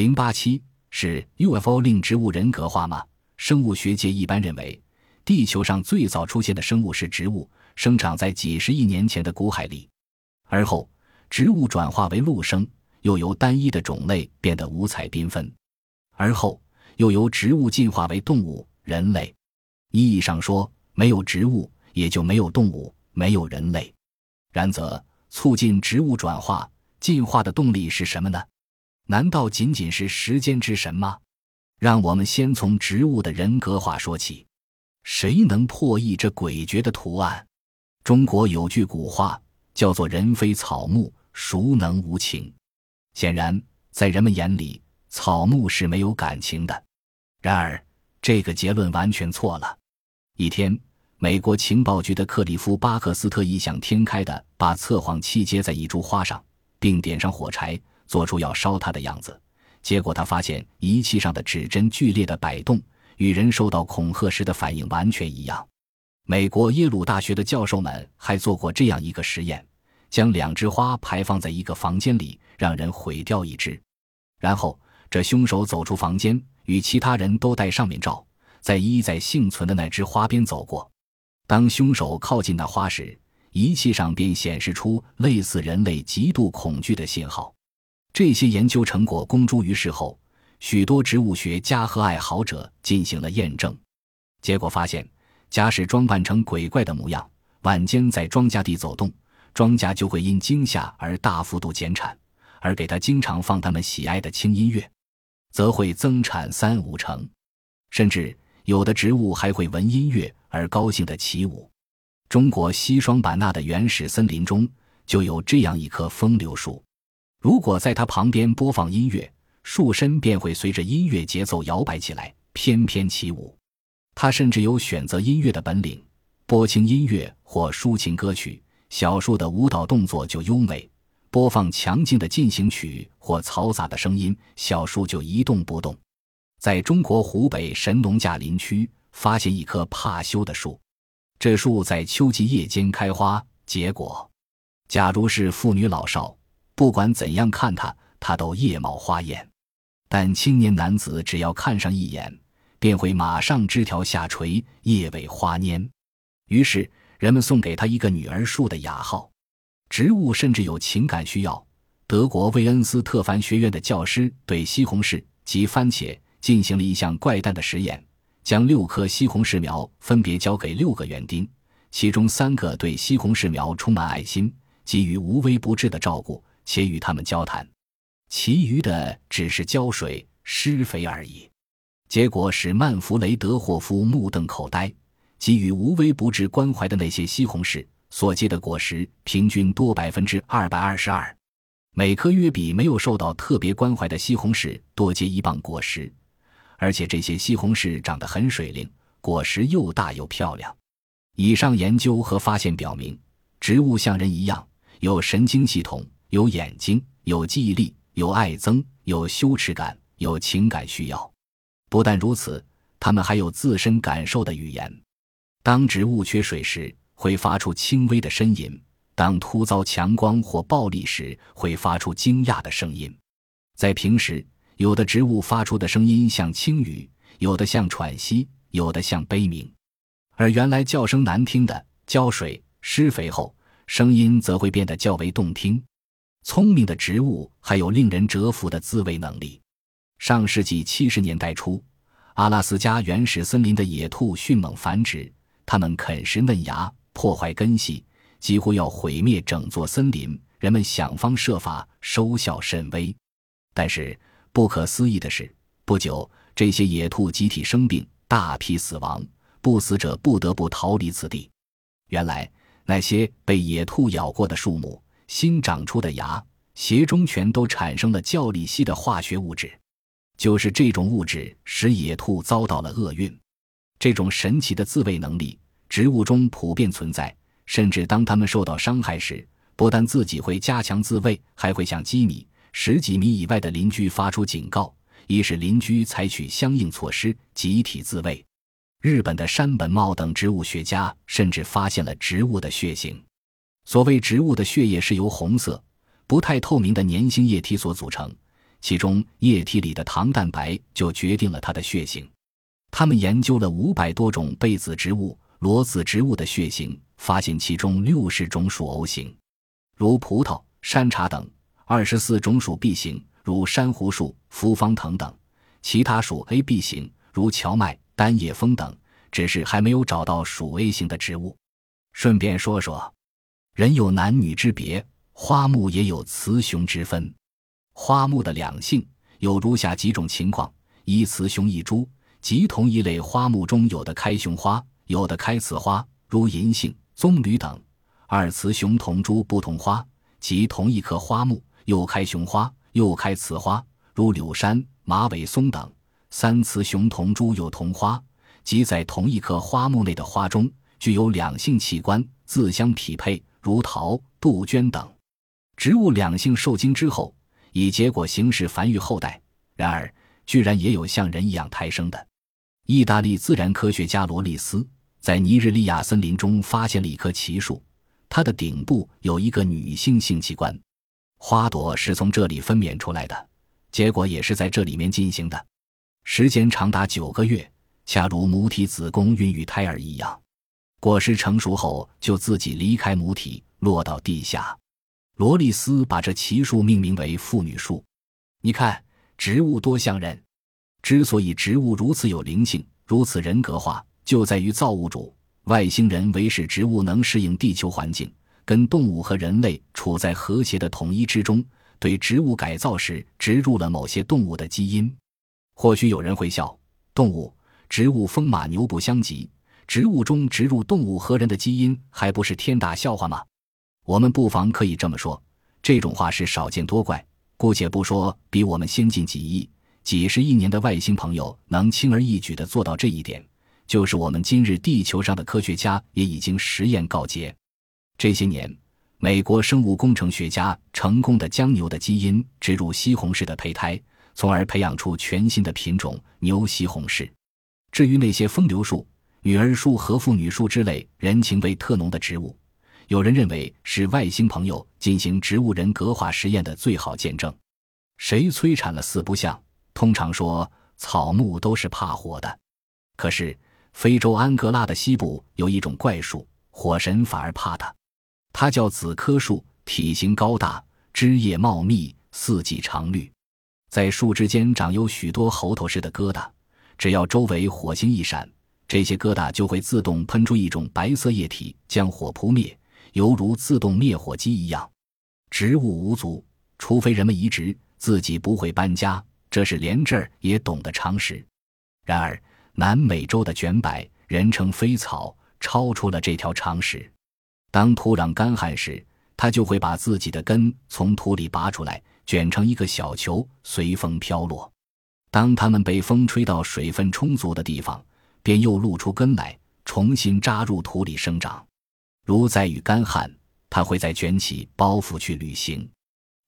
零八七是 UFO 令植物人格化吗？生物学界一般认为，地球上最早出现的生物是植物，生长在几十亿年前的古海里，而后植物转化为陆生，又由单一的种类变得五彩缤纷，而后又由植物进化为动物、人类。意义上说，没有植物，也就没有动物，没有人类。然则，促进植物转化、进化的动力是什么呢？难道仅仅是时间之神吗？让我们先从植物的人格化说起。谁能破译这诡谲的图案？中国有句古话叫做“人非草木，孰能无情”。显然，在人们眼里，草木是没有感情的。然而，这个结论完全错了。一天，美国情报局的克里夫·巴克斯特异想天开的把测谎器接在一株花上，并点上火柴。做出要烧它的样子，结果他发现仪器上的指针剧烈的摆动，与人受到恐吓时的反应完全一样。美国耶鲁大学的教授们还做过这样一个实验：将两枝花排放在一个房间里，让人毁掉一枝，然后这凶手走出房间，与其他人都戴上面罩，在依在幸存的那枝花边走过。当凶手靠近那花时，仪器上便显示出类似人类极度恐惧的信号。这些研究成果公诸于世后，许多植物学家和爱好者进行了验证，结果发现，假使装扮成鬼怪的模样，晚间在庄稼地走动，庄稼就会因惊吓而大幅度减产；而给他经常放他们喜爱的轻音乐，则会增产三五成，甚至有的植物还会闻音乐而高兴的起舞。中国西双版纳的原始森林中就有这样一棵风流树。如果在它旁边播放音乐，树身便会随着音乐节奏摇摆起来，翩翩起舞。它甚至有选择音乐的本领，播轻音乐或抒情歌曲，小树的舞蹈动作就优美；播放强劲的进行曲或嘈杂的声音，小树就一动不动。在中国湖北神农架林区发现一棵怕羞的树，这树在秋季夜间开花结果。假如是妇女老少。不管怎样看他，他都叶茂花艳；但青年男子只要看上一眼，便会马上枝条下垂，叶尾花蔫。于是人们送给他一个“女儿树”的雅号。植物甚至有情感需要。德国魏恩斯特凡学院的教师对西红柿及番茄进行了一项怪诞的实验：将六棵西红柿苗分别交给六个园丁，其中三个对西红柿苗充满爱心，给予无微不至的照顾。且与他们交谈，其余的只是浇水、施肥而已。结果使曼弗雷德霍夫目瞪口呆。给予无微不至关怀的那些西红柿所结的果实，平均多百分之二百二十二，每颗约比没有受到特别关怀的西红柿多结一磅果实。而且这些西红柿长得很水灵，果实又大又漂亮。以上研究和发现表明，植物像人一样有神经系统。有眼睛，有记忆力，有爱憎，有羞耻感，有情感需要。不但如此，它们还有自身感受的语言。当植物缺水时，会发出轻微的呻吟；当突遭强光或暴力时，会发出惊讶的声音。在平时，有的植物发出的声音像轻语，有的像喘息，有的像悲鸣。而原来叫声难听的，浇水、施肥后，声音则会变得较为动听。聪明的植物还有令人折服的自卫能力。上世纪七十年代初，阿拉斯加原始森林的野兔迅猛繁殖，它们啃食嫩芽，破坏根系，几乎要毁灭整座森林。人们想方设法，收效甚微。但是不可思议的是，不久这些野兔集体生病，大批死亡，不死者不得不逃离此地。原来那些被野兔咬过的树木。新长出的芽斜中全都产生了较利息的化学物质，就是这种物质使野兔遭到了厄运。这种神奇的自卫能力，植物中普遍存在，甚至当它们受到伤害时，不但自己会加强自卫，还会向几米、十几米以外的邻居发出警告，以使邻居采取相应措施，集体自卫。日本的山本茂等植物学家甚至发现了植物的血型。所谓植物的血液是由红色、不太透明的粘性液体所组成，其中液体里的糖蛋白就决定了它的血型。他们研究了五百多种被子植物、裸子植物的血型，发现其中六十种属 O 型，如葡萄、山茶等；二十四种属 B 型，如珊瑚树、扶方藤等；其他属 AB 型，如荞麦、单叶枫等。只是还没有找到属 A 型的植物。顺便说说，人有男女之别，花木也有雌雄之分。花木的两性有如下几种情况：一雌雄异株。即同一类花木中有的开雄花，有的开雌花，如银杏、棕榈等；二雌雄同株不同花，即同一棵花木又开雄花又开雌花，如柳杉、马尾松等；三雌雄同株有同花，即在同一棵花木内的花中具有两性器官，自相匹配，如桃、杜鹃等。植物两性受精之后，以结果形式繁育后代，然而居然也有像人一样胎生的。意大利自然科学家罗利斯在尼日利亚森林中发现了一棵奇树，它的顶部有一个女性性器官，花朵是从这里分娩出来的，结果也是在这里面进行的，时间长达九个月，恰如母体子宫孕育胎儿一样。果实成熟后就自己离开母体，落到地下。罗利斯把这奇树命名为妇女树。你看，植物多像人。之所以植物如此有灵性、如此人格化，就在于造物主外星人为使植物能适应地球环境，跟动物和人类处在和谐的统一之中，对植物改造时植入了某些动物的基因。或许有人会笑，动物、植物风马牛不相及，植物中植入动物和人的基因，还不是天大笑话吗？我们不妨可以这么说，这种话是少见多怪。姑且不说比我们先进几亿。几十亿年的外星朋友能轻而易举地做到这一点，就是我们今日地球上的科学家也已经实验告捷。这些年，美国生物工程学家成功地将牛的基因植入西红柿的胚胎，从而培养出全新的品种牛西红柿。至于那些风流树、女儿树和妇女树之类人情味特浓的植物，有人认为是外星朋友进行植物人格化实验的最好见证。谁催产了四不像？通常说草木都是怕火的，可是非洲安哥拉的西部有一种怪树，火神反而怕它。它叫紫柯树，体型高大，枝叶茂密，四季常绿，在树枝间长有许多猴头似的疙瘩。只要周围火星一闪，这些疙瘩就会自动喷出一种白色液体，将火扑灭，犹如自动灭火机一样。植物无足，除非人们移植，自己不会搬家。这是连这儿也懂的常识，然而南美洲的卷柏，人称飞草，超出了这条常识。当土壤干旱时，它就会把自己的根从土里拔出来，卷成一个小球，随风飘落。当它们被风吹到水分充足的地方，便又露出根来，重新扎入土里生长。如再遇干旱，它会再卷起包袱去旅行。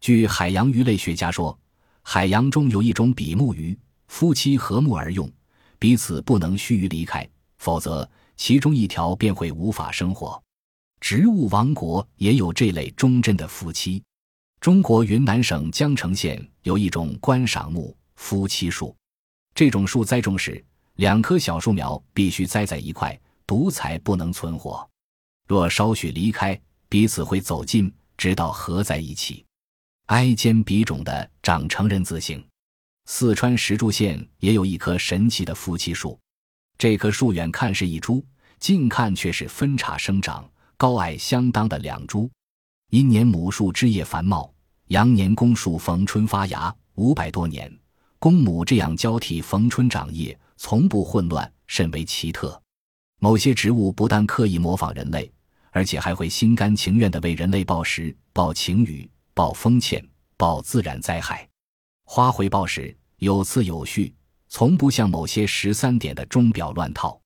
据海洋鱼类学家说。海洋中有一种比目鱼，夫妻和睦而用，彼此不能须臾离开，否则其中一条便会无法生活。植物王国也有这类忠贞的夫妻。中国云南省江城县有一种观赏木夫妻树，这种树栽种时，两棵小树苗必须栽在一块，独裁不能存活。若稍许离开，彼此会走近，直到合在一起。挨肩比踵的长成人字形。四川石柱县也有一棵神奇的夫妻树，这棵树远看是一株，近看却是分叉生长、高矮相当的两株。阴年母树枝叶繁茂，阳年公树逢春发芽，五百多年，公母这样交替逢春长叶，从不混乱，甚为奇特。某些植物不但刻意模仿人类，而且还会心甘情愿地为人类报时、报晴雨。报风欠，报自然灾害，花回报时有次有序，从不像某些十三点的钟表乱套。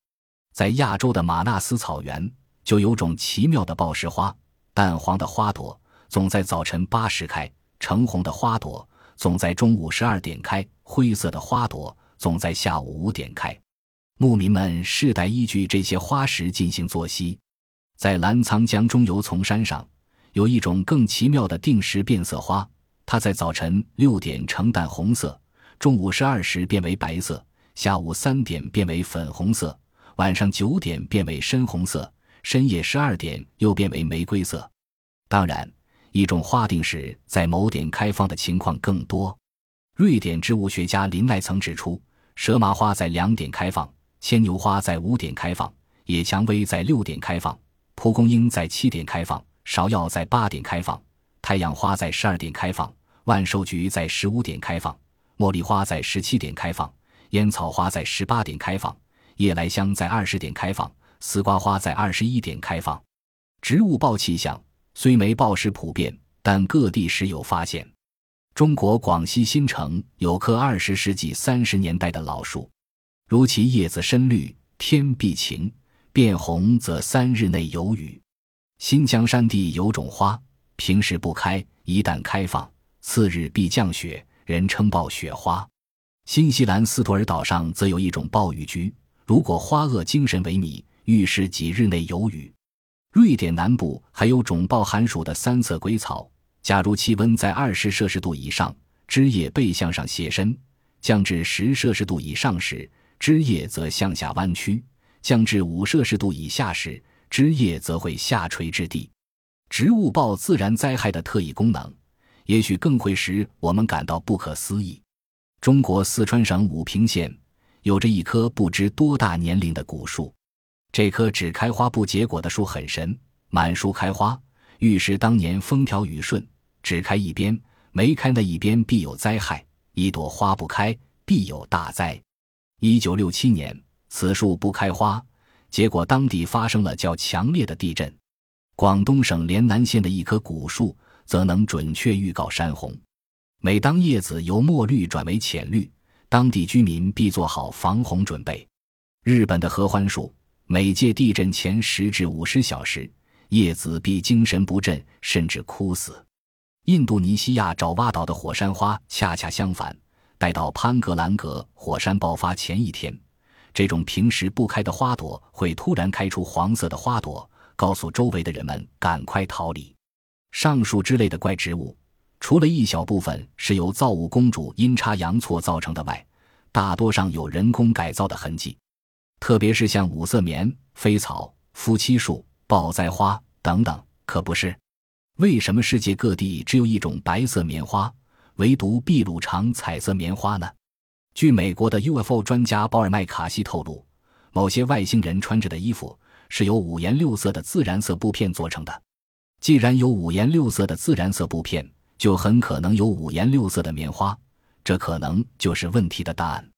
在亚洲的马纳斯草原，就有种奇妙的报时花，淡黄的花朵总在早晨八时开，橙红的花朵总在中午十二点开，灰色的花朵总在下午五点开。牧民们世代依据这些花时进行作息。在澜沧江中游丛山上。有一种更奇妙的定时变色花，它在早晨六点呈淡红色，中午十二时变为白色，下午三点变为粉红色，晚上九点变为深红色，深夜十二点又变为玫瑰色。当然，一种花定时在某点开放的情况更多。瑞典植物学家林奈曾指出，蛇麻花在两点开放，牵牛花在五点开放，野蔷薇在六点开放，蒲公英在七点开放，芍药在八点开放。太阳花在十二点开放，万寿菊在十五点开放，茉莉花在十七点开放，烟草花在十八点开放，夜来香在二十点开放，丝瓜花在二十一点开放。植物报气象虽没报时普遍，但各地时有发现。中国广西新城有棵二十世纪三十年代的老树，如其叶子深绿，天必晴；变红则三日内有雨。新疆山地有种花。平时不开，一旦开放，次日必降雪，人称暴雪花。新西兰斯图尔岛上则有一种暴雨菊，如果花萼精神萎靡，预示几日内有雨。瑞典南部还有种暴寒暑的三色鬼草，假如气温在二十摄氏度以上，枝叶背向上斜伸；降至十摄氏度以上时，枝叶则向下弯曲；降至五摄氏度以下时，枝叶则会下垂至地。植物报自然灾害的特异功能，也许更会使我们感到不可思议。中国四川省武平县有着一棵不知多大年龄的古树，这棵只开花不结果的树很神，满树开花，预示当年风调雨顺；只开一边，没开那一边必有灾害，一朵花不开必有大灾。一九六七年，此树不开花，结果当地发生了较强烈的地震。广东省连南县的一棵古树，则能准确预告山洪。每当叶子由墨绿转为浅绿，当地居民必做好防洪准备。日本的合欢树，每届地震前十至五十小时，叶子必精神不振，甚至枯死。印度尼西亚爪哇岛的火山花恰恰相反，待到潘格兰格火山爆发前一天，这种平时不开的花朵会突然开出黄色的花朵。告诉周围的人们赶快逃离。上述之类的怪植物，除了一小部分是由造物公主阴差阳错造成的外，大多上有人工改造的痕迹。特别是像五色棉、飞草、夫妻树、抱栽花等等，可不是。为什么世界各地只有一种白色棉花，唯独秘鲁长彩色棉花呢？据美国的 UFO 专家鲍尔麦卡西透露，某些外星人穿着的衣服。是由五颜六色的自然色布片做成的。既然有五颜六色的自然色布片，就很可能有五颜六色的棉花，这可能就是问题的答案。